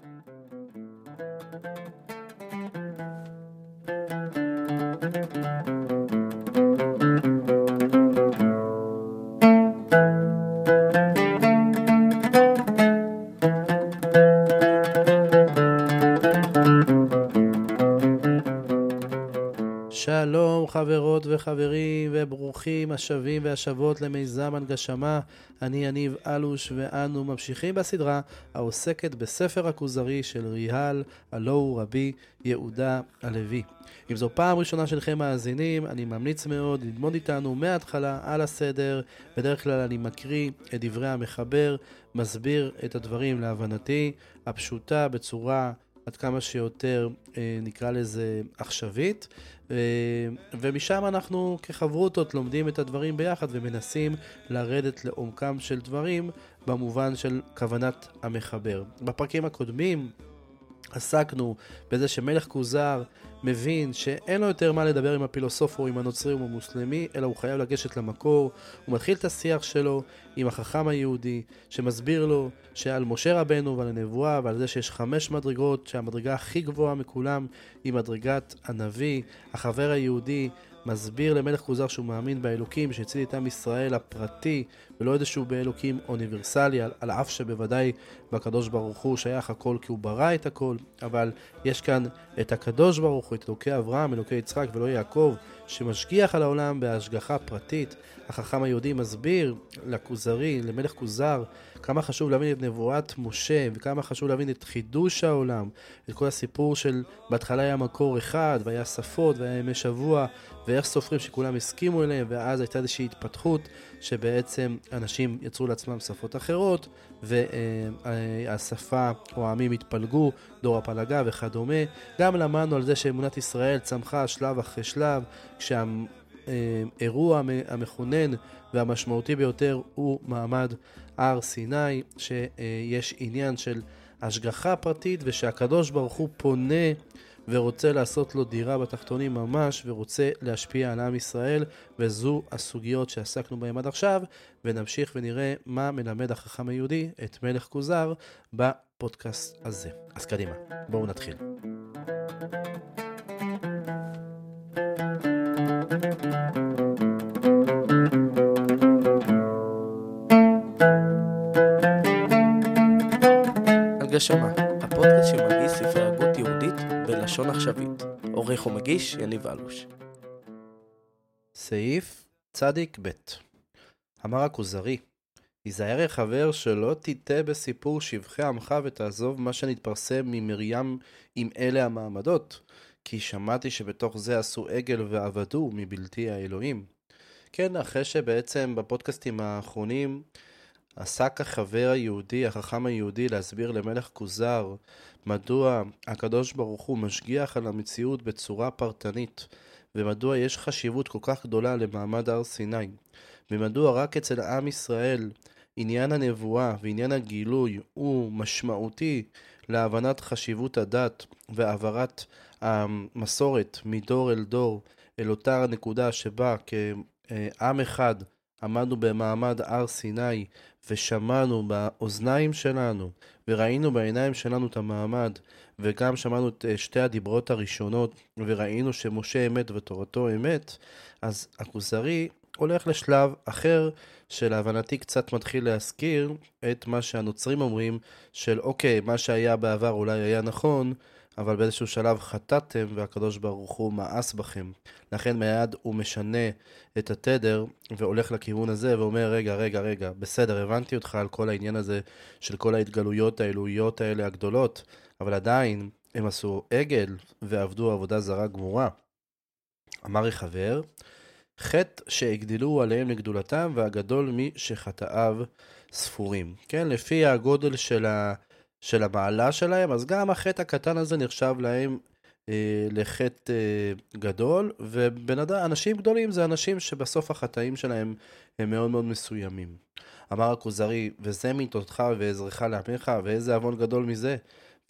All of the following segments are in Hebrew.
thank you וחברים, וברוכים השבים והשבות למיזם הנגשמה. אני יניב אלוש, ואנו ממשיכים בסדרה העוסקת בספר הכוזרי של ריהל, הלא הוא רבי יהודה הלוי. אם זו פעם ראשונה שלכם מאזינים, אני ממליץ מאוד ללמוד איתנו מההתחלה על הסדר. בדרך כלל אני מקריא את דברי המחבר, מסביר את הדברים להבנתי, הפשוטה בצורה... עד כמה שיותר, אה, נקרא לזה, עכשווית, ומשם אנחנו כחברותות לומדים את הדברים ביחד ומנסים לרדת לעומקם של דברים במובן של כוונת המחבר. בפרקים הקודמים עסקנו בזה שמלך כוזר מבין שאין לו יותר מה לדבר עם הפילוסוף או עם הנוצרי או עם המוסלמי, אלא הוא חייב לגשת למקור. הוא מתחיל את השיח שלו עם החכם היהודי, שמסביר לו שעל משה רבנו ועל הנבואה ועל זה שיש חמש מדרגות, שהמדרגה הכי גבוהה מכולם היא מדרגת הנביא. החבר היהודי מסביר למלך כוזר שהוא מאמין באלוקים שהציל את עם ישראל הפרטי ולא איזשהו באלוקים אוניברסלי, על, על אף שבוודאי בקדוש ברוך הוא שייך הכל כי הוא ברא את הכל, אבל יש כאן את הקדוש ברוך הוא, את אלוקי אברהם, אלוקי יצחק ולא יעקב, שמשגיח על העולם בהשגחה פרטית. החכם היהודי מסביר לכוזרי, למלך כוזר, כמה חשוב להבין את נבואת משה, וכמה חשוב להבין את חידוש העולם, את כל הסיפור של בהתחלה היה מקור אחד, והיה שפות, והיה ימי שבוע, ואיך סופרים שכולם הסכימו אליהם, ואז הייתה איזושהי התפתחות שבעצם אנשים יצרו לעצמם שפות אחרות, והשפה או העמים התפלגו, דור הפלגה וכדומה. גם למדנו על זה שאמונת ישראל צמחה שלב אחרי שלב, כשהאירוע המכונן והמשמעותי ביותר הוא מעמד הר סיני, שיש עניין של השגחה פרטית ושהקדוש ברוך הוא פונה ורוצה לעשות לו דירה בתחתונים ממש, ורוצה להשפיע על עם ישראל, וזו הסוגיות שעסקנו בהן עד עכשיו, ונמשיך ונראה מה מלמד החכם היהודי את מלך כוזר בפודקאסט הזה. אז קדימה, בואו נתחיל. הגשמה, הפודקאסט שמגיש ספרי הגות יהודית בלשון עכשווית. עורך ומגיש יניב אלוש. סעיף צדיק ב' אמר הכוזרי, היזהר יא חבר שלא תטעה בסיפור שבחי עמך ותעזוב מה שנתפרסם ממרים עם אלה המעמדות, כי שמעתי שבתוך זה עשו עגל ועבדו מבלתי האלוהים. כן, אחרי שבעצם בפודקאסטים האחרונים עסק החבר היהודי, החכם היהודי, להסביר למלך כוזר מדוע הקדוש ברוך הוא משגיח על המציאות בצורה פרטנית, ומדוע יש חשיבות כל כך גדולה למעמד הר סיני, ומדוע רק אצל עם ישראל עניין הנבואה ועניין הגילוי הוא משמעותי להבנת חשיבות הדת והעברת המסורת מדור אל דור אל אותה נקודה שבה כעם אחד עמדנו במעמד הר סיני ושמענו באוזניים שלנו וראינו בעיניים שלנו את המעמד וגם שמענו את אה, שתי הדיברות הראשונות וראינו שמשה אמת ותורתו אמת, אז הכוזרי הולך לשלב אחר שלהבנתי קצת מתחיל להזכיר את מה שהנוצרים אומרים של אוקיי, מה שהיה בעבר אולי היה נכון, אבל באיזשהו שלב חטאתם והקדוש ברוך הוא מאס בכם. לכן מיד הוא משנה את התדר והולך לכיוון הזה ואומר, רגע, רגע, רגע, בסדר, הבנתי אותך על כל העניין הזה של כל ההתגלויות האלוהיות האלה הגדולות, אבל עדיין הם עשו עגל ועבדו עבודה זרה גמורה. אמר חבר, חטא שהגדילו עליהם לגדולתם והגדול משחטאיו ספורים. כן, לפי הגודל של ה... של המעלה שלהם, אז גם החטא הקטן הזה נחשב להם אה, לחטא אה, גדול, ואנשים גדולים זה אנשים שבסוף החטאים שלהם הם מאוד מאוד מסוימים. אמר הכוזרי, וזה מיתותך ועזרך לעמך, ואיזה עוון גדול מזה,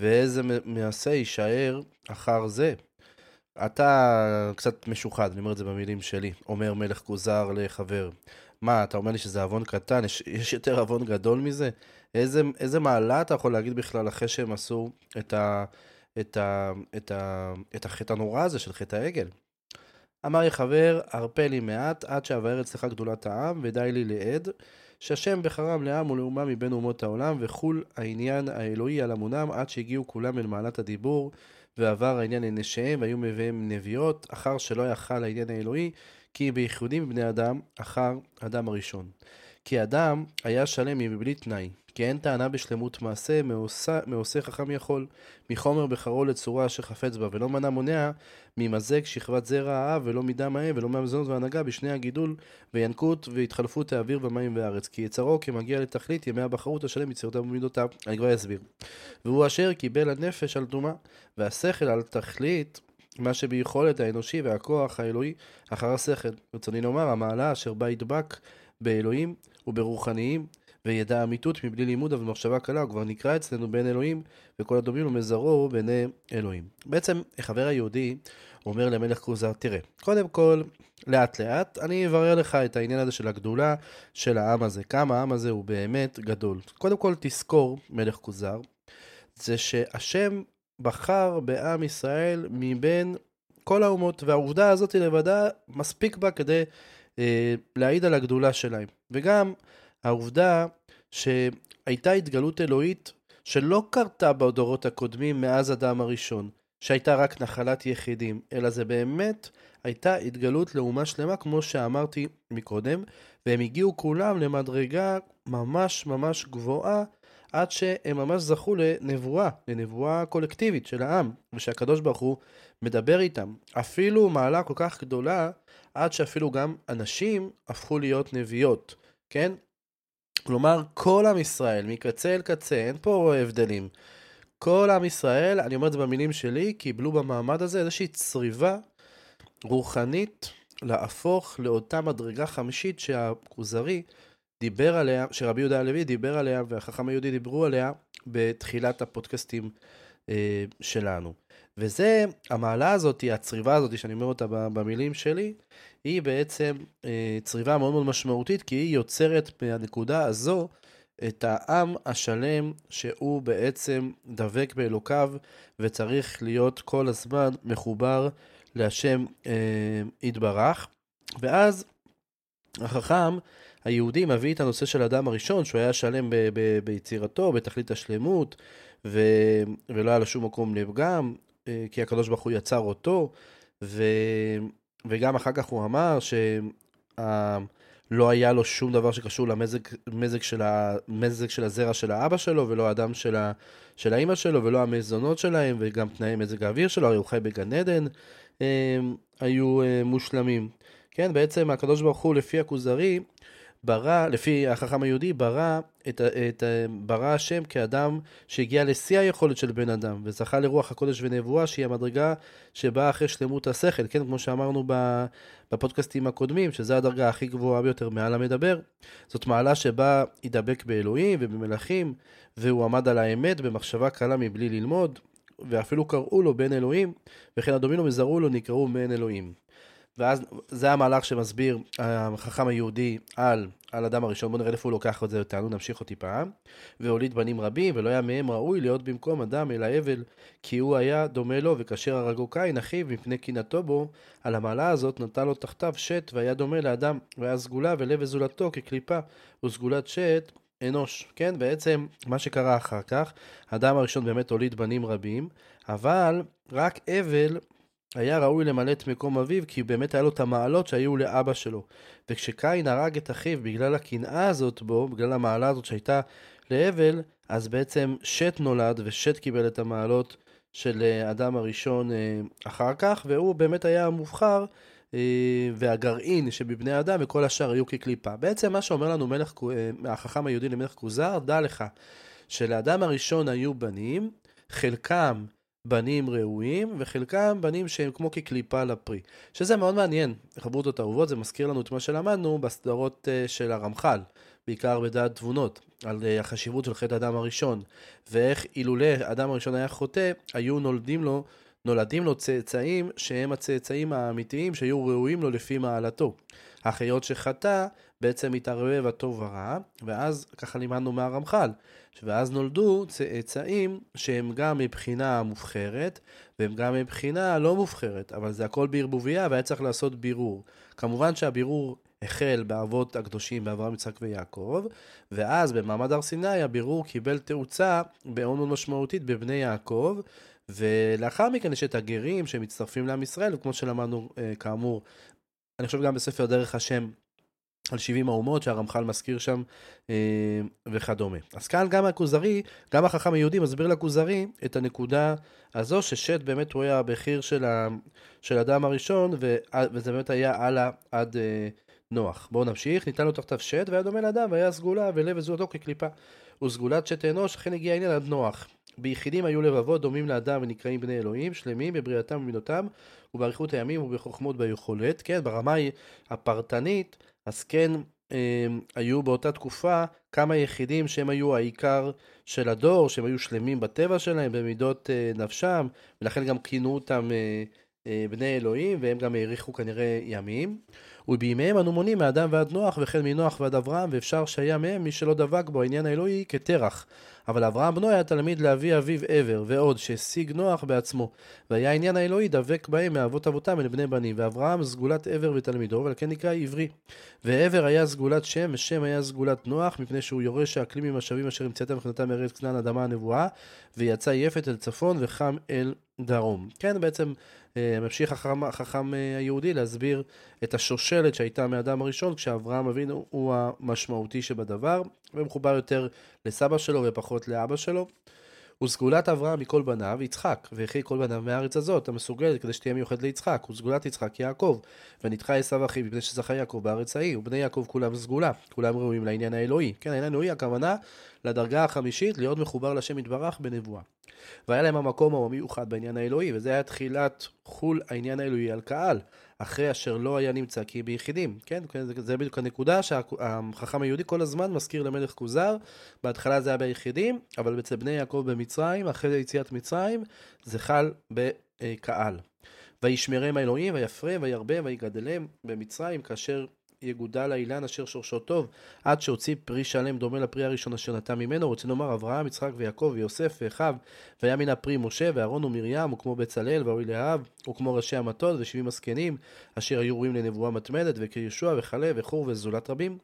ואיזה מעשה יישאר אחר זה. אתה קצת משוחד, אני אומר את זה במילים שלי, אומר מלך כוזר לחבר. מה, אתה אומר לי שזה עוון קטן? יש, יש יותר עוון גדול מזה? איזה, איזה מעלה אתה יכול להגיד בכלל אחרי שהם עשו את, ה, את, ה, את, ה, את החטא הנורא הזה של חטא העגל? אמר יחבר, הרפה לי מעט, עד שאבאר אצלך גדולת העם, ודי לי לעד, שהשם בחרם לעם ולאומה מבין אומות העולם, וחול העניין האלוהי על המונם, עד שהגיעו כולם אל מעלת הדיבור, ועבר העניין אל נשיהם, והיו מביאים נביאות, אחר שלא יכל העניין האלוהי, כי בייחודים בני אדם, אחר אדם הראשון. כי אדם היה שלם מבלי תנאי, כי אין טענה בשלמות מעשה, מעושה, מעושה חכם יכול, מחומר בחרו לצורה אשר חפץ בה, ולא מנע מונע ממזג שכבת זרע האב, ולא מדם האם, ולא מהמזונות והנהגה, בשני הגידול, וינקות והתחלפות האוויר והמים והארץ. כי יצרו כמגיע לתכלית ימי הבחרות השלם יצירותיו ומידותיו. אני כבר אסביר. והוא אשר קיבל הנפש על טומאה, והשכל על תכלית מה שביכולת האנושי והכוח האלוהי אחר השכל. רצוני לומר, המעלה אשר בה ידבק באלוהים וברוחניים, וידע אמיתות מבלי לימוד ומחשבה קלה, הוא כבר נקרא אצלנו בין אלוהים, וכל הדומים ומזרו בעיני אלוהים. בעצם, החבר היהודי אומר למלך כוזר, תראה, קודם כל, לאט לאט, אני אברר לך את העניין הזה של הגדולה של העם הזה, כמה העם הזה הוא באמת גדול. קודם כל, תזכור, מלך כוזר, זה שהשם בחר בעם ישראל מבין כל האומות, והעובדה הזאת לבדה מספיק בה כדי להעיד על הגדולה שלהם. וגם העובדה שהייתה התגלות אלוהית שלא קרתה בדורות הקודמים מאז אדם הראשון, שהייתה רק נחלת יחידים, אלא זה באמת הייתה התגלות לאומה שלמה, כמו שאמרתי מקודם, והם הגיעו כולם למדרגה ממש ממש גבוהה, עד שהם ממש זכו לנבואה, לנבואה קולקטיבית של העם, ושהקדוש ברוך הוא מדבר איתם. אפילו מעלה כל כך גדולה, עד שאפילו גם אנשים הפכו להיות נביאות, כן? כלומר, כל עם ישראל, מקצה אל קצה, אין פה הבדלים. כל עם ישראל, אני אומר את זה במילים שלי, קיבלו במעמד הזה איזושהי צריבה רוחנית להפוך לאותה מדרגה חמישית שהכוזרי דיבר עליה, שרבי יהודה הלוי דיבר עליה והחכם היהודי דיברו עליה בתחילת הפודקאסטים אה, שלנו. וזה, המעלה הזאת, הצריבה הזאת, שאני אומר אותה במילים שלי, היא בעצם אה, צריבה מאוד מאוד משמעותית, כי היא יוצרת מהנקודה הזו את העם השלם שהוא בעצם דבק באלוקיו וצריך להיות כל הזמן מחובר להשם אה, יתברך. ואז החכם היהודי מביא את הנושא של האדם הראשון, שהוא היה שלם ב- ב- ביצירתו, בתכלית השלמות, ו- ולא היה לו שום מקום לפגם, אה, כי הקדוש ברוך הוא יצר אותו, ו... וגם אחר כך הוא אמר שלא היה לו שום דבר שקשור למזג של, ה... של הזרע של האבא שלו, ולא הדם של, ה... של האימא שלו, ולא המזונות שלהם, וגם תנאי מזג האוויר שלו, הרי הוא חי בגן עדן, הם היו אה, מושלמים. כן, בעצם הקדוש ברוך הוא, לפי הכוזרי, ברא, לפי החכם היהודי, ברא, את, את, ברא השם כאדם שהגיע לשיא היכולת של בן אדם, וזכה לרוח הקודש ונבואה, שהיא המדרגה שבאה אחרי שלמות השכל, כן, כמו שאמרנו בפודקאסטים הקודמים, שזו הדרגה הכי גבוהה ביותר מעל המדבר. זאת מעלה שבה ידבק באלוהים ובמלכים, והוא עמד על האמת במחשבה קלה מבלי ללמוד, ואפילו קראו לו בן אלוהים, וכן הדומים לו מזרעו לו נקראו בן אלוהים. ואז זה המהלך שמסביר החכם היהודי על, על אדם הראשון, בוא נראה איפה הוא לוקח את זה, תענו, נמשיך אותי פעם. והוליד בנים רבים, ולא היה מהם ראוי להיות במקום אדם אל האבל, כי הוא היה דומה לו, וכאשר הרגו קין, אחיו, מפני קינתו בו, על המעלה הזאת נתן לו תחתיו שת, והיה דומה לאדם, והיה סגולה ולב וזולתו כקליפה, וסגולת שת אנוש, כן? בעצם מה שקרה אחר כך, האדם הראשון באמת הוליד בנים רבים, אבל רק אבל היה ראוי למלא את מקום אביו, כי באמת היה לו את המעלות שהיו לאבא שלו. וכשקין הרג את אחיו בגלל הקנאה הזאת בו, בגלל המעלה הזאת שהייתה להבל, אז בעצם שת נולד, ושת קיבל את המעלות של אה, אדם הראשון אה, אחר כך, והוא באמת היה המובחר אה, והגרעין שבבני אדם, וכל השאר היו כקליפה. בעצם מה שאומר לנו מלך, החכם היהודי למלך כוזר, דע לך שלאדם הראשון היו בנים, חלקם בנים ראויים, וחלקם בנים שהם כמו כקליפה לפרי. שזה מאוד מעניין, חברותות אהובות, זה מזכיר לנו את מה שלמדנו בסדרות uh, של הרמח"ל, בעיקר בדעת תבונות, על uh, החשיבות של חטא האדם הראשון, ואיך אילולא האדם הראשון היה חוטא, היו נולדים לו, נולדים לו צאצאים שהם הצאצאים האמיתיים שהיו ראויים לו לפי מעלתו. אך היות שחטא, בעצם התערבב הטוב ורע, ואז ככה לימדנו מהרמח"ל, ואז נולדו צאצאים שהם גם מבחינה מובחרת, והם גם מבחינה לא מובחרת, אבל זה הכל בערבוביה והיה צריך לעשות בירור. כמובן שהבירור החל באבות הקדושים באברהם, יצחק ויעקב, ואז במעמד הר סיני הבירור קיבל תאוצה מאוד מאוד משמעותית בבני יעקב, ולאחר מכן יש את הגרים שמצטרפים לעם ישראל, וכמו שלמדנו אה, כאמור, אני חושב גם בספר דרך השם על 70 האומות שהרמח"ל מזכיר שם אה, וכדומה. אז כאן גם הכוזרי, גם החכם היהודי מסביר לכוזרי את הנקודה הזו ששת באמת הוא היה הבכיר של, ה, של אדם הראשון וזה באמת היה הלאה עד אה, נוח. בואו נמשיך, ניתן לו תחתיו שת והיה דומה לאדם והיה סגולה ולב וזולתו כקליפה. וסגולת שת אנוש לכן הגיע העניין עד נוח. ביחידים היו לבבות דומים לאדם ונקראים בני אלוהים, שלמים בבריאתם ובמינותם ובאריכות הימים ובחוכמות ביכולת. כן, ברמה הפרטנית, אז כן אה, היו באותה תקופה כמה יחידים שהם היו העיקר של הדור, שהם היו שלמים בטבע שלהם, במידות אה, נפשם, ולכן גם כינו אותם אה, בני אלוהים, והם גם האריכו כנראה ימים. ובימיהם אנו מונים מאדם ועד נוח, וכן מנוח ועד אברהם, ואפשר שהיה מהם מי שלא דבק בו העניין האלוהי כתרח. אבל אברהם בנו היה תלמיד לאבי אביו עבר, ועוד שהשיג נוח בעצמו. והיה העניין האלוהי דבק בהם מאבות אבותם אל בני בנים, ואברהם סגולת עבר ותלמידו, ועל כן נקרא עברי. ועבר היה סגולת שם, ושם היה סגולת נוח, מפני שהוא יורש האקלימים השווים אשר המצאתם וחנתם מארץ כנען אדמה הנבואה, ויצא יפת אל צפון וחם אל דרום. כן, בעצם אה, ממשיך החכם, החכם אה, היהודי להסביר את השושלת שהייתה מאדם הראשון, כשאברהם אבינו הוא המשמעותי שבדבר, ומחובר יותר לסבא שלו ופחות לאבא שלו. וסגולת אברהם מכל בניו יצחק, וכי כל בניו מהארץ הזאת, המסוגלת כדי שתהיה מיוחד ליצחק, וסגולת יצחק יעקב, ונדחה עשיו אחיו מפני שזכה יעקב בארץ ההיא, ובני יעקב כולם סגולה, כולם ראויים לעניין האלוהי. כן, העניין האלוהי הכוונה לדרגה החמישית, להיות מחובר לשם יתברך בנבואה. והיה להם המקום המיוחד בעניין האלוהי, וזה היה תחילת חול העניין האלוהי על קהל, אחרי אשר לא היה נמצא כי ביחידים, כן? זה, זה בדיוק הנקודה שהחכם היהודי כל הזמן מזכיר למלך כוזר, בהתחלה זה היה ביחידים, אבל אצל בני יעקב במצרים, אחרי יציאת מצרים, זה חל בקהל. וישמרם האלוהים, ויפרם, וירבה, ויגדלם במצרים, כאשר יגודל האילן אשר שורשו טוב, עד שהוציא פרי שלם דומה לפרי הראשון אשר נתן ממנו, רוצים לומר אברהם, יצחק ויעקב ויוסף ואחיו, והיה מן הפרי משה ואהרון ומרים, וכמו בצלאל ואוי להב, וכמו ראשי המטות ושבעים הזקנים, אשר היו ראויים לנבואה מתמדת, וכישוע וכלה וחור וזולת רבים.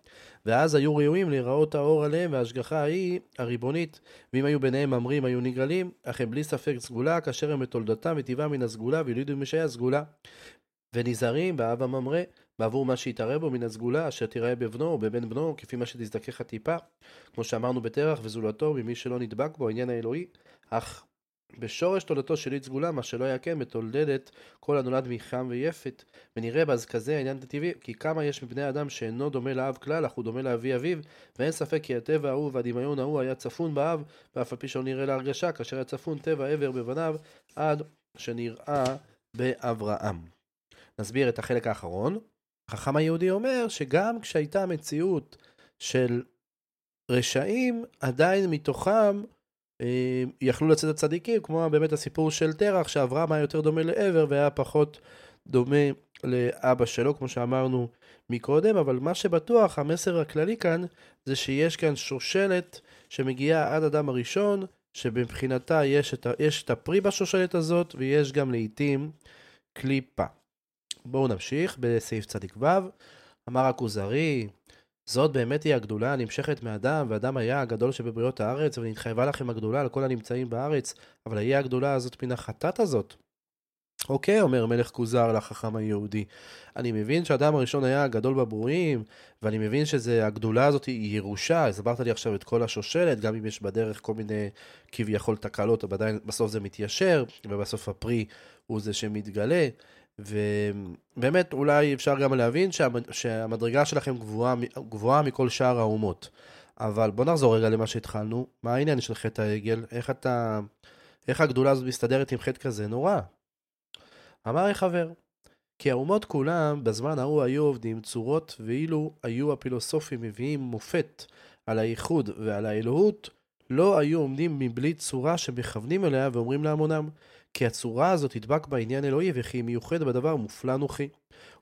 ואז היו ראויים להיראות האור עליהם, וההשגחה ההיא הריבונית, ואם היו ביניהם ממרים היו נגאלים, אך הם בלי ספק סגולה, כאשר הם בתולדתם וטבעם מן הסגולה, וילידו משהיה סגולה. ונזהרים באב הממרא, בעבור מה שיתערב בו מן הסגולה, אשר תיראה בבנו או בבן בנו, כפי מה שתזדכך הטיפה, כמו שאמרנו בתרח וזולתו, ממי שלא נדבק בו, העניין האלוהי, אך בשורש תולדתו של אית סגולה, מה שלא היה כן, מתולדת כל הנולד מחם ויפת, ונראה באז כזה העניין הטבעי, כי כמה יש מבני אדם שאינו דומה לאב כלל, אך הוא דומה לאבי אביו, ואין ספק כי הטבע ההוא והדמיון ההוא היה צפון באב, ואף על פי שלא נראה להרגשה, כאשר היה צפון טבע עבר בבניו, עד שנראה באברהם. נסביר את החלק האחרון. החכם היהודי אומר שגם כשהייתה מציאות של רשעים, עדיין מתוכם אה, יכלו לצאת הצדיקים, כמו באמת הסיפור של תרח, שאברהם היה יותר דומה לעבר והיה פחות דומה לאבא שלו, כמו שאמרנו מקודם, אבל מה שבטוח, המסר הכללי כאן, זה שיש כאן שושלת שמגיעה עד אדם הראשון, שמבחינתה יש את, יש את הפרי בשושלת הזאת, ויש גם לעיתים קליפה. בואו נמשיך בסעיף צדיק ו', אמר הכוזרי, זאת באמת היא הגדולה הנמשכת מאדם, ואדם היה הגדול שבבריות הארץ, ונתחייבה לכם הגדולה על כל הנמצאים בארץ, אבל היה הגדולה הזאת מן החטאת הזאת. אוקיי, אומר מלך כוזר לחכם היהודי, אני מבין שהאדם הראשון היה הגדול בברואים, ואני מבין שהגדולה הזאת היא ירושה, הסברת לי עכשיו את כל השושלת, גם אם יש בדרך כל מיני כביכול תקלות, אבל עדיין בסוף זה מתיישר, ובסוף הפרי הוא זה שמתגלה. ובאמת אולי אפשר גם להבין שהמדרגה שלכם גבוהה, גבוהה מכל שאר האומות. אבל בוא נחזור רגע למה שהתחלנו. מה העניין של חטא העגל? איך אתה... איך הגדולה הזאת מסתדרת עם חטא כזה נורא? אמר חבר, כי האומות כולם בזמן ההוא היו עובדים צורות, ואילו היו הפילוסופים מביאים מופת על הייחוד ועל האלוהות, לא היו עומדים מבלי צורה שמכוונים אליה ואומרים להמונם, כי הצורה הזאת תדבק בעניין אלוהי, וכי היא מיוחדת בדבר מופלא נוחי.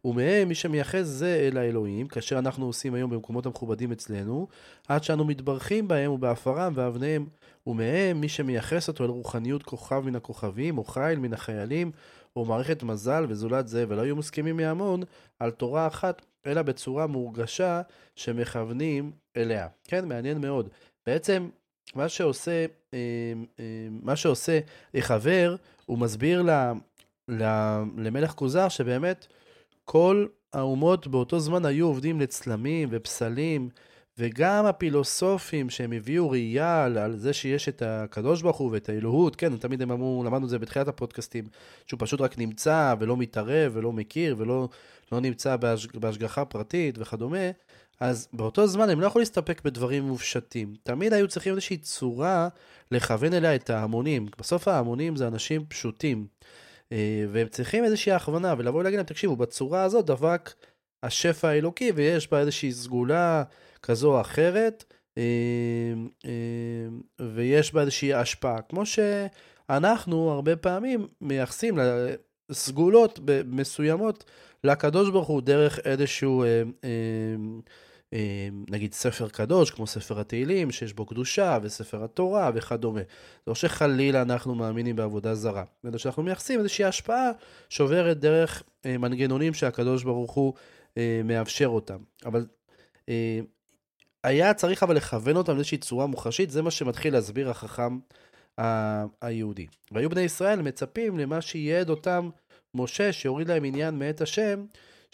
ומהם מי שמייחס זה אל האלוהים, כאשר אנחנו עושים היום במקומות המכובדים אצלנו, עד שאנו מתברכים בהם ובעפרם ואבניהם. ומהם מי שמייחס אותו אל רוחניות כוכב מן הכוכבים, או חיל מן החיילים, או מערכת מזל וזולת זה, ולא היו מסכימים מהמון על תורה אחת, אלא בצורה מורגשה שמכוונים אליה. כן, מעניין מאוד. בעצם, מה שעושה, אה, אה, מה שעושה חבר, הוא מסביר ל, ל, למלך כוזר שבאמת כל האומות באותו זמן היו עובדים לצלמים ופסלים, וגם הפילוסופים שהם הביאו ראייה על, על זה שיש את הקדוש ברוך הוא ואת האלוהות, כן, תמיד הם אמרו, למדנו את זה בתחילת הפודקאסטים, שהוא פשוט רק נמצא ולא מתערב ולא מכיר ולא לא נמצא בהש, בהשגחה פרטית וכדומה, אז באותו זמן הם לא יכולים להסתפק בדברים מופשטים. תמיד היו צריכים איזושהי צורה לכוון אליה את ההמונים. בסוף ההמונים זה אנשים פשוטים. אה, והם צריכים איזושהי הכוונה, ולבוא ולהגיד להם, תקשיבו, בצורה הזאת דבק השפע האלוקי, ויש בה איזושהי סגולה כזו או אחרת, אה, אה, ויש בה איזושהי השפעה. כמו שאנחנו הרבה פעמים מייחסים סגולות מסוימות לקדוש ברוך הוא דרך איזשהו... אה, נגיד ספר קדוש, כמו ספר התהילים, שיש בו קדושה, וספר התורה וכדומה. זה לא שחלילה אנחנו מאמינים בעבודה זרה, אלא שאנחנו מייחסים איזושהי השפעה שעוברת דרך אה, מנגנונים שהקדוש ברוך הוא אה, מאפשר אותם. אבל היה צריך אבל לכוון אותם לאיזושהי צורה מוחשית, זה מה שמתחיל להסביר החכם היהודי. והיו בני ישראל מצפים למה שייעד אותם משה, שהוריד להם עניין מאת השם,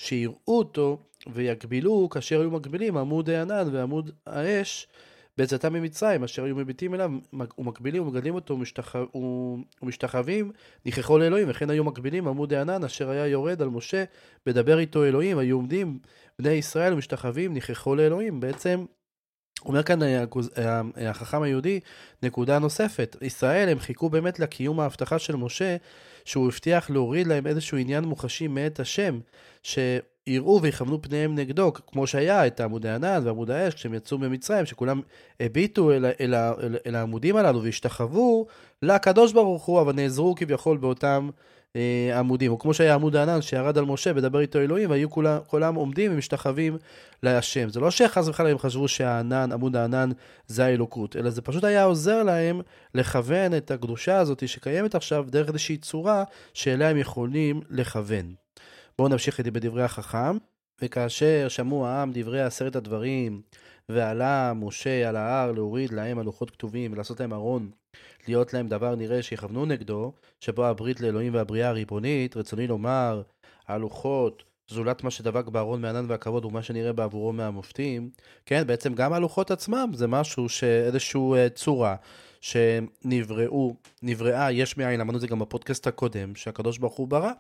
שיראו אותו ויגבילו כאשר היו מגבילים עמוד הענן ועמוד האש בצאתם ממצרים, אשר היו מביטים אליו ומקבילים ומגדלים אותו ומשתח... ומשתחווים, נכחו לאלוהים, וכן היו מקבילים עמוד הענן אשר היה יורד על משה, מדבר איתו אלוהים, היו עומדים בני ישראל ומשתחווים, נכחו לאלוהים. בעצם, אומר כאן החכם היהודי, נקודה נוספת, ישראל הם חיכו באמת לקיום ההבטחה של משה, שהוא הבטיח להוריד להם איזשהו עניין מוחשי מאת השם, ש... יראו ויכוונו פניהם נגדו, כמו שהיה את עמודי הענן ועמוד האש כשהם יצאו ממצרים, שכולם הביטו אל, אל, אל, אל העמודים הללו והשתחוו לקדוש ברוך הוא, אבל נעזרו כביכול באותם אה, עמודים. או כמו שהיה עמוד הענן שירד על משה ודבר איתו אלוהים, והיו כולם, כולם עומדים ומשתחווים להשם. זה לא שחס וחלילה הם חשבו שהענן, עמוד הענן זה האלוקות, אלא זה פשוט היה עוזר להם לכוון את הקדושה הזאת שקיימת עכשיו דרך איזושהי צורה שאליה הם יכולים לכוון. בואו נמשיך איתי בדברי החכם. וכאשר שמעו העם דברי עשרת הדברים, ועלה משה על ההר להוריד להם הלוחות כתובים ולעשות להם ארון, להיות להם דבר נראה שיכוונו נגדו, שבו הברית לאלוהים והבריאה הריבונית, רצוני לומר, הלוחות, זולת מה שדבק בארון מענן והכבוד ומה שנראה בעבורו מהמופתים, כן, בעצם גם הלוחות עצמם זה משהו שאיזשהו uh, צורה שנבראו, נבראה יש מאין, למדנו את זה גם בפודקאסט הקודם, שהקדוש ברוך הוא ברא.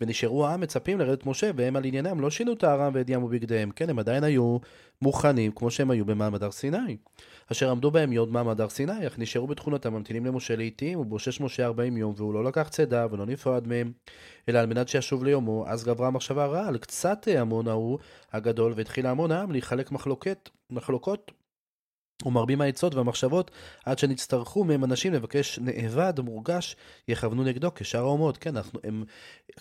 ונשארו העם מצפים לרדת משה, והם על עניינם לא שינו טהרם ואת ים ובגדיהם, כן, הם עדיין היו מוכנים כמו שהם היו במעמד הר סיני. אשר עמדו בהם יוד מעמד הר סיני, אך נשארו בתכונתם ממתינים למשה לעיתים, ובושש משה ארבעים יום, והוא לא לקח צידה ולא נפרד מהם, אלא על מנת שישוב ליומו, אז גברה המחשבה הרעה על קצת המון ההוא הגדול, והתחיל המון העם להיחלק מחלוקת, מחלוקות ומרבים העצות והמחשבות עד שנצטרכו מהם אנשים לבקש נאבד מורגש יכוונו נגדו כשאר האומות. כן, אנחנו, הם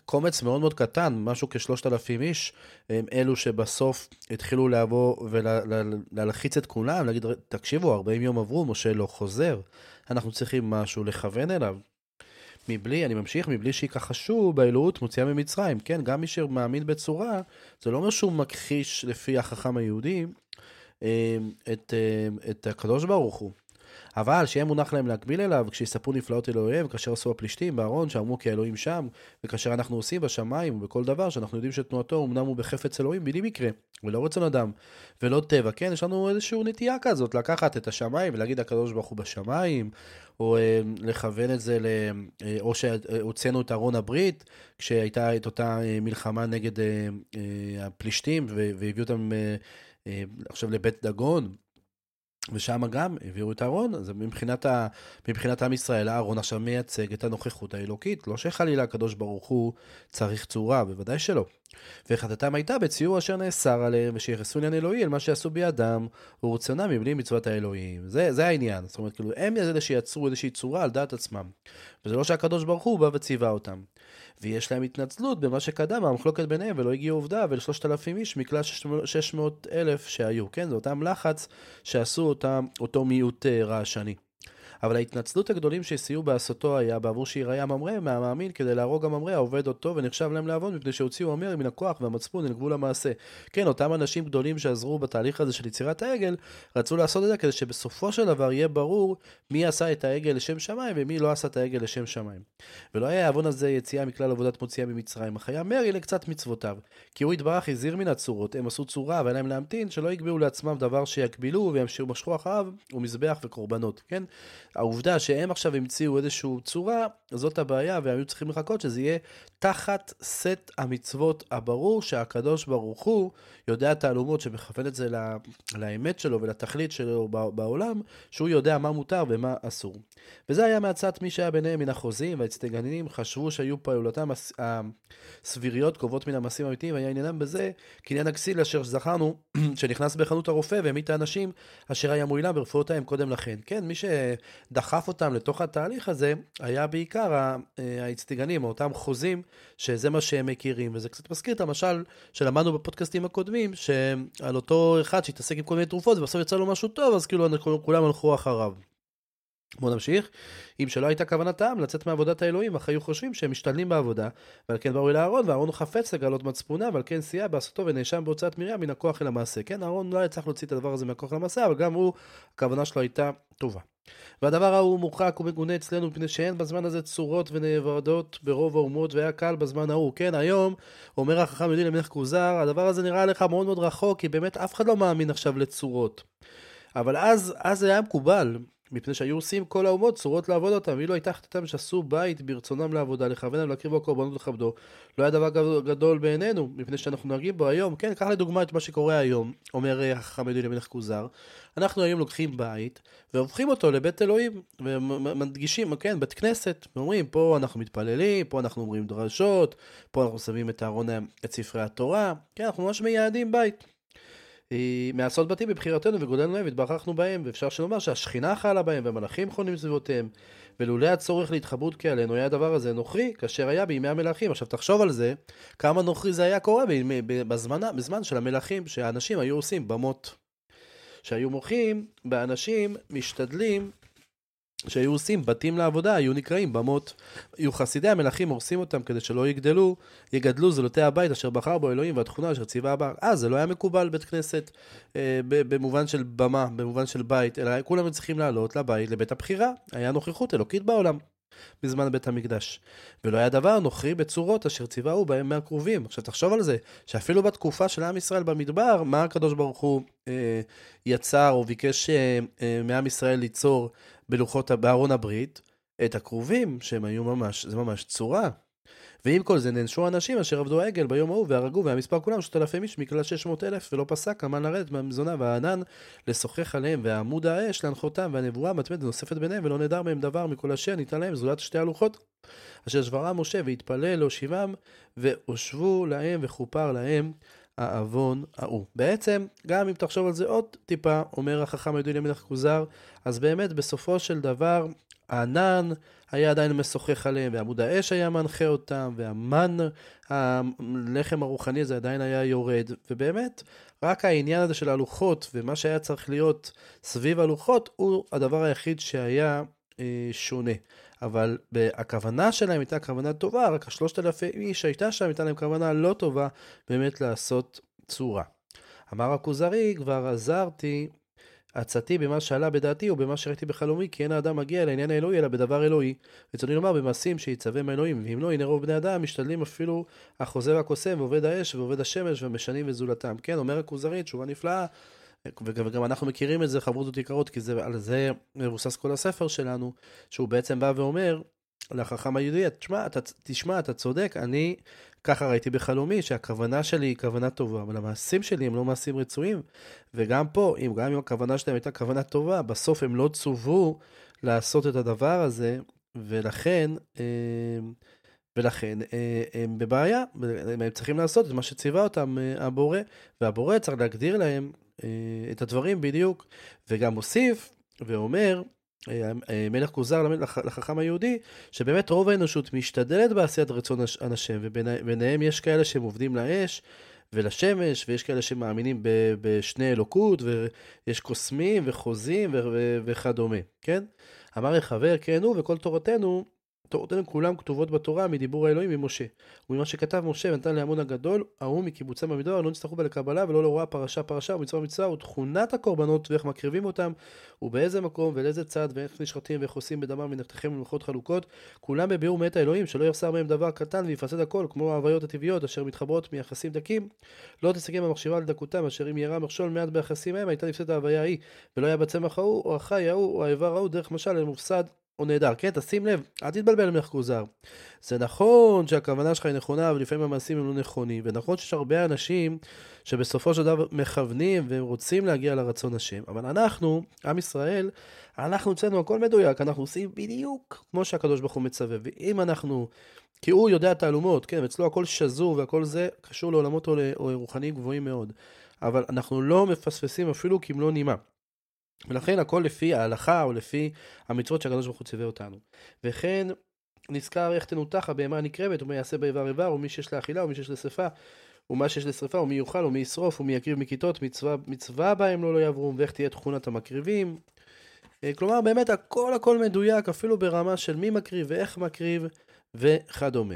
קומץ מאוד מאוד קטן, משהו כשלושת אלפים איש, הם אלו שבסוף התחילו לבוא ולהלחיץ את כולם, להגיד, תקשיבו, 40 יום עברו, משה לא חוזר, אנחנו צריכים משהו לכוון אליו. מבלי, אני ממשיך, מבלי שיכחשו באלוהות מוציאה ממצרים. כן, גם מי שמאמין בצורה, זה לא אומר שהוא מכחיש לפי החכם היהודי, את, אמ, את הקדוש ברוך הוא. אבל שיהיה מונח להם להקביל אליו, כשיספרו נפלאות אלוהיהם, כאשר עשו הפלישתים בארון, שאמרו כי האלוהים שם, וכאשר אנחנו עושים בשמיים ובכל דבר, שאנחנו יודעים שתנועתו אמנם הוא בחפץ אלוהים בלי מקרה, ולא רצון אדם, ולא טבע, כן, יש לנו איזושהי נטייה כזאת, לקחת את השמיים ולהגיד הקדוש ברוך הוא בשמיים, או אה, לכוון את זה, ל, אה, או שהוצאנו את ארון הברית, כשהייתה את אותה אה, מלחמה נגד אה, אה, הפלישתים, והביאו אותם... אה, עכשיו לבית דגון, ושם גם הביאו את הארון, אז מבחינת, ה, מבחינת עם ישראל, הארון עכשיו מייצג את הנוכחות האלוקית. לא שחלילה הקדוש ברוך הוא צריך צורה, בוודאי שלא. והחלטתם הייתה בציור אשר נאסר עליהם, ושיחסו עניין אלוהי אל מה שעשו בידם, ורצונם מבלי מצוות האלוהים. זה, זה העניין. זאת אומרת, כאילו, הם אלה שיצרו איזושהי צורה על דעת עצמם. וזה לא שהקדוש ברוך הוא בא וציווה אותם. ויש להם התנצלות במה שקדם המחלוקת ביניהם, ולא הגיעו עובדה, ולשלושת אלפים איש מכלל שש מאות אלף שהיו. כן, זה אותם לחץ שעשו אותם, אותו מיעוט uh, רעשני. אבל ההתנצלות הגדולים שסייעו בעשותו היה בעבור שיראה הממרא מהמאמין כדי להרוג הממרא העובד אותו ונחשב להם לעבוד מפני שהוציאו המר מן הכוח והמצפון אל גבול המעשה. כן, אותם אנשים גדולים שעזרו בתהליך הזה של יצירת העגל, רצו לעשות את זה כדי שבסופו של דבר יהיה ברור מי עשה את העגל לשם שמיים ומי לא עשה את העגל לשם שמיים. ולא היה העוון הזה יציאה מכלל עבודת מוציאה ממצרים, אך היה מרי לקצת מצוותיו. כי הוא יתברך הזהיר מן הצורות, הם עשו צורה והיה להם להמתין שלא יקבעו לעצמם דבר שיגבילו וימשכו משכו אחריו ומזבח וקורבנות, כן? העובדה שהם עכשיו המציאו איזושהי צורה, זאת הבעיה, והם היו צריכים לחכות שזה יהיה תחת סט המצוות הברור, שהקדוש ברוך הוא יודע תעלומות שמכוון את זה לאמת שלו ולתכלית שלו בעולם, שהוא יודע מה מותר ומה אסור. וזה היה מעצת מי שהיה ביניהם מן החוזים והאצטגנינים, חשבו שהיו פעולתם הסביריות קרובות מן המעשים האמיתיים, והיה עניינם בזה, כעניין הכסיל אשר זכרנו, שנכנס בחנות הרופא והמית האנשים, אשר היה מועילם ברפואות ההם קודם לכן. כן, מי שדחף אותם לתוך התהליך הזה, היה בעיקר אה, האצטגנים, אותם חוזים, שזה מה שהם מכירים, וזה קצת מזכיר את המשל שלמדנו בפודקאסטים הקודמים, שעל אותו אחד שהתעסק עם כל מיני תרופות, ובסוף יצא לו משהו טוב, אז כאילו כולם הלכו אחריו. בואו נמשיך. אם שלא הייתה כוונת העם לצאת מעבודת האלוהים, אך היו חושבים שהם משתלמים בעבודה, ועל כן באו אל אהרון, ואהרון הוא חפץ לגלות מצפונה, ועל כן סייע בעשותו ונאשם בהוצאת מרים מן הכוח אל המעשה. כן, אהרון לא היה צריך להוציא את הדבר הזה מהכוח למעשה, אבל גם הוא, הכוונה שלו הייתה טובה. והדבר ההוא מורחק ומגונה אצלנו מפני שאין בזמן הזה צורות ונאבדות ברוב האומות והיה קל בזמן ההוא. כן, היום, אומר החכם יהודי למלך כוזר, הדבר הזה נראה לך מאוד מאוד רחוק, כי באמת אף אחד לא מאמין עכשיו לצורות. אבל אז, אז היה מקובל, מפני שהיו עושים כל האומות צורות לעבוד אותם, ואילו הייתה החלטתם שעשו בית ברצונם לעבודה, לכוונם להקריב בו קורבנות לכבדו, לא היה דבר גדול בעינינו, מפני שאנחנו נוהגים בו היום. כן, קח לדוגמה את מה שקורה היום, אומר אה, החכם ידועים למלך כוזר. אנחנו היום לוקחים בית, והופכים אותו לבית אלוהים, ומדגישים, כן, בית כנסת, ואומרים, פה אנחנו מתפללים, פה אנחנו אומרים דרשות, פה אנחנו שמים את הארון, את ספרי התורה, כן, אנחנו ממש מייעדים בית. מעשות בתים בבחירתנו וגודלנו להם והתברכנו בהם, ואפשר שנאמר שהשכינה חלה בהם והמלאכים חונים סביבותיהם, ולולא הצורך להתחברות כעלינו היה הדבר הזה נוכרי, כאשר היה בימי המלאכים. עכשיו תחשוב על זה, כמה נוכרי זה היה קורה בזמן, בזמן של המלאכים, שהאנשים היו עושים במות. שהיו מוחים באנשים משתדלים שהיו עושים בתים לעבודה, היו נקראים במות. היו חסידי המלכים הורסים אותם כדי שלא יגדלו, יגדלו זולתי הבית אשר בחר בו אלוהים והתכונה אשר ציווה הבא. אז זה לא היה מקובל בית כנסת אה, במובן של במה, במובן של בית, אלא כולם צריכים לעלות לבית, לבית הבחירה. היה נוכחות אלוקית בעולם. בזמן בית המקדש. ולא היה דבר נוכרי בצורות אשר ציווה הוא בהם מהקרובים. עכשיו תחשוב על זה, שאפילו בתקופה של עם ישראל במדבר, מה הקדוש ברוך הוא אה, יצר או ביקש אה, אה, מעם ישראל ליצור בלוחות, בארון הברית, את הכרובים, שהם היו ממש, זה ממש צורה. ועם כל זה נענשו אנשים אשר עבדו העגל ביום ההוא והרגו והמספר כולם שלושת אלפים איש מכלל שש מאות אלף ולא פסק המן לרדת מהמזונה והענן לשוחח עליהם והעמוד האש להנחותם והנבואה מתמדת נוספת ביניהם ולא נדר מהם דבר מכל אשר ניתן להם זולת שתי הלוחות אשר שברה משה והתפלל להושיבם והושבו להם וכופר להם העוון ההוא. בעצם, גם אם תחשוב על זה עוד טיפה, אומר החכם הידוע למלך כוזר, אז באמת בסופו של דבר הענן היה עדיין משוחח עליהם, ועמוד האש היה מנחה אותם, והמן, הלחם הרוחני הזה עדיין היה יורד, ובאמת, רק העניין הזה של הלוחות, ומה שהיה צריך להיות סביב הלוחות, הוא הדבר היחיד שהיה אה, שונה. אבל הכוונה שלהם הייתה כוונה טובה, רק השלושת אלפי איש שהייתה שם, הייתה להם כוונה לא טובה באמת לעשות צורה. אמר הכוזרי, כבר עזרתי עצתי במה שעלה בדעתי ובמה שראיתי בחלומי, כי אין האדם מגיע לעניין האלוהי אלא בדבר אלוהי. רצוני לומר במעשים שיצווה מאלוהים, ואם לא, הנה רוב בני אדם משתדלים אפילו החוזה והקוסם ועובד האש ועובד השמש ומשנים וזולתם. כן, אומר הכוזרי, תשובה נפלאה. וגם אנחנו מכירים את זה, חברות יקרות, כי זה, על זה מבוסס כל הספר שלנו, שהוא בעצם בא ואומר לחכם היהודי, תשמע, אתה, תשמע, אתה צודק, אני ככה ראיתי בחלומי, שהכוונה שלי היא כוונה טובה, אבל המעשים שלי הם לא מעשים רצויים. וגם פה, אם גם אם הכוונה שלהם הייתה כוונה טובה, בסוף הם לא צוו לעשות את הדבר הזה, ולכן, אה, ולכן אה, הם בבעיה, הם צריכים לעשות את מה שציווה אותם אה, הבורא, והבורא צריך להגדיר להם את הדברים בדיוק, וגם מוסיף ואומר, מלך כוזר לחכם היהודי, שבאמת רוב האנושות משתדלת בעשיית רצון השם, וביניהם יש כאלה שהם עובדים לאש ולשמש, ויש כאלה שמאמינים בשני אלוקות, ויש קוסמים וחוזים וכדומה, כן? אמר יחבר כן הוא וכל תורתנו תורותינו כולם כתובות בתורה מדיבור האלוהים ממשה. וממה שכתב משה ונתן להמון הגדול, ההוא מקיבוצם במדבר, לא נצטרכו בה לקבלה ולא להוראה פרשה פרשה ומצווה מצווה ותכונת הקורבנות ואיך מקריבים אותם ובאיזה מקום ולאיזה צד ואיך נשחטים ואיך עושים בדמם מנחתכם ומלכות חלוקות. כולם בביאור מאת האלוהים שלא יחסר מהם דבר קטן ויפסד הכל כמו ההוויות הטבעיות אשר מתחברות מיחסים דקים. לא תסכם המחשבה על דקותם אשר אם ירה מכשול מעט ביחסים מהם הייתה נפסדת ההוויה ההיא ולא היה בצמח ההוא או החי ההוא או האיבר ההוא דרך משל למופסד הוא נהדר, כן? תשים לב, אל תתבלבל עם כוזר. זה נכון שהכוונה שלך היא נכונה, ולפעמים המעשים הם לא נכונים, ונכון שיש הרבה אנשים שבסופו של דבר מכוונים והם רוצים להגיע לרצון השם, אבל אנחנו, עם ישראל, אנחנו אצלנו הכל מדויק, אנחנו עושים בדיוק כמו שהקדוש ברוך הוא מצווה, ואם אנחנו, כי הוא יודע תעלומות, כן, אצלו הכל שזור והכל זה קשור לעולמות רוחניים גבוהים מאוד, אבל אנחנו לא מפספסים אפילו כמלוא נימה. ולכן הכל לפי ההלכה או לפי המצוות שהקדוש ברוך הוא ציווה אותנו. וכן נזכר איך תנותח הבהמה הנקרבת ומה יעשה באיבר איבר ומי שיש לאכילה ומי שיש לשרפה ומה שיש לשרפה ומי יאכל ומי ישרוף ומי יקריב מכיתות מצווה, מצווה בהם לא לא יעברו ואיך תהיה תכונת המקריבים. אה, כלומר באמת הכל הכל מדויק אפילו ברמה של מי מקריב ואיך מקריב וכדומה.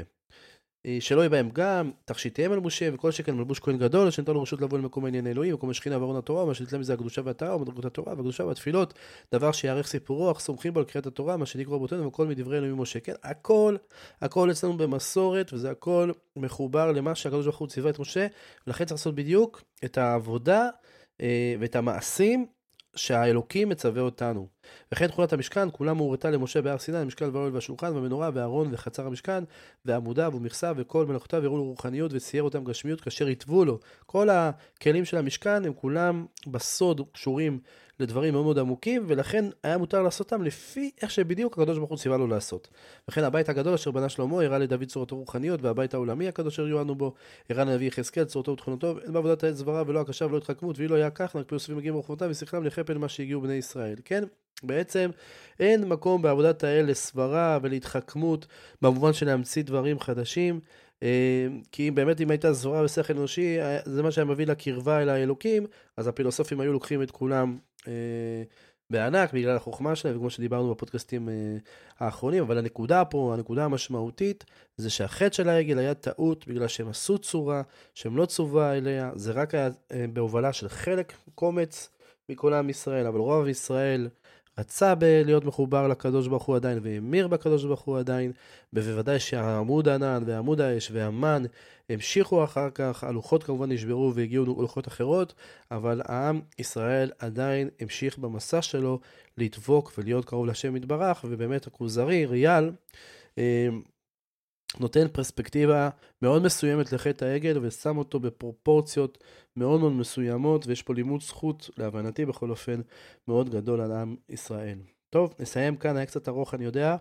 אה, שלא יהיה בהם גם, תכשיטיהם על משה, וכל שכן מלבוש כהן גדול, שנתן לו רשות לבוא למקום עניין אלוהים, מקום השכינה וארון התורה, מה שנתלה מזה הקדושה והטהרה, ומדרגות התורה, והקדושה והתפילות, דבר שיערך סיפורו, אך סומכים בו על קריאת התורה, מה שנקרא רבותינו, וכל מדברי אלוהים משה. כן, הכל, הכל אצלנו במסורת, וזה הכל מחובר למה שהקדוש ברוך הוא ציווה את משה, ולכן צריך לעשות בדיוק את העבודה אה, ואת המעשים שהאלוקים מצווה אותנו. וכן תכונת המשכן, כולה מאורתה למשה בהר סיני, המשכן והאוהל והשולחן והמנורה והארון וחצר המשכן, ועמודיו ומכסה וכל מלאכותיו יראו לו רוחניות וצייר אותם גשמיות כאשר יתבו לו. כל הכלים של המשכן הם כולם בסוד קשורים לדברים מאוד מאוד עמוקים, ולכן היה מותר לעשותם לפי איך שבדיוק הקדוש ברוך הוא ציווה לו לעשות. וכן הבית הגדול אשר בנה שלמה הראה לדוד צורתו רוחניות, והבית העולמי הקדוש אשר יועדנו בו, הראה לנביא יחזקאל צורתו ותכונתו, אין בעבודת העץ דבריו ולא הקשה ולא התחכמות, ואילו היה כך, נקפו יוספים מגיעים ברחובותיו ושכלם לחפל מה שהגיעו בני ישראל. כן? בעצם אין מקום בעבודת האל לסברה ולהתחכמות במובן של להמציא דברים חדשים. אה, כי אם באמת אם הייתה זורה בשכל אנושי, אה, זה מה שהיה מביא לקרבה אל האלוקים, אז הפילוסופים היו לוקחים את כולם בענק בגלל החוכמה שלהם, וכמו שדיברנו בפודקאסטים האחרונים, אבל הנקודה פה, הנקודה המשמעותית, זה שהחטא של העגל היה טעות בגלל שהם עשו צורה שהם לא צווה אליה, זה רק היה בהובלה של חלק, קומץ מכל עם ישראל, אבל רוב ישראל רצה להיות מחובר לקדוש ברוך הוא עדיין, והמיר בקדוש ברוך הוא עדיין, ובוודאי שהעמוד ענן ועמוד האש והמן המשיכו אחר כך, הלוחות כמובן נשברו והגיעו לוחות אחרות, אבל העם ישראל עדיין המשיך במסע שלו לדבוק ולהיות קרוב לשם יתברך, ובאמת הכוזרי, ריאל, אה, נותן פרספקטיבה מאוד מסוימת לחטא העגל ושם אותו בפרופורציות מאוד מאוד מסוימות, ויש פה לימוד זכות, להבנתי בכל אופן, מאוד גדול על עם ישראל. טוב, נסיים כאן, היה קצת ארוך אני יודע,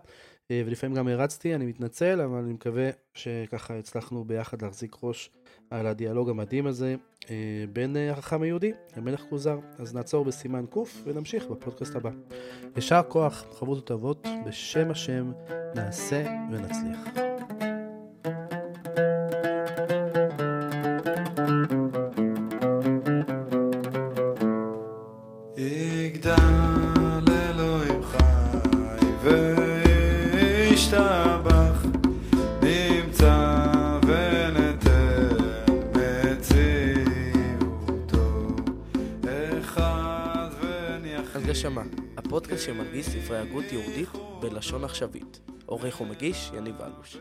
אה, ולפעמים גם הרצתי, אני מתנצל, אבל אני מקווה שככה הצלחנו ביחד להחזיק ראש על הדיאלוג המדהים הזה אה, בין אה, החכם היהודי למלך כוזר. אז נעצור בסימן ק' ונמשיך בפודקאסט הבא. יישר כוח, חברות וטובות, בשם השם נעשה ונצליח. שמרגיש ספרי הגות יהודית בלשון עכשווית. עורך ומגיש, יניב אלוש.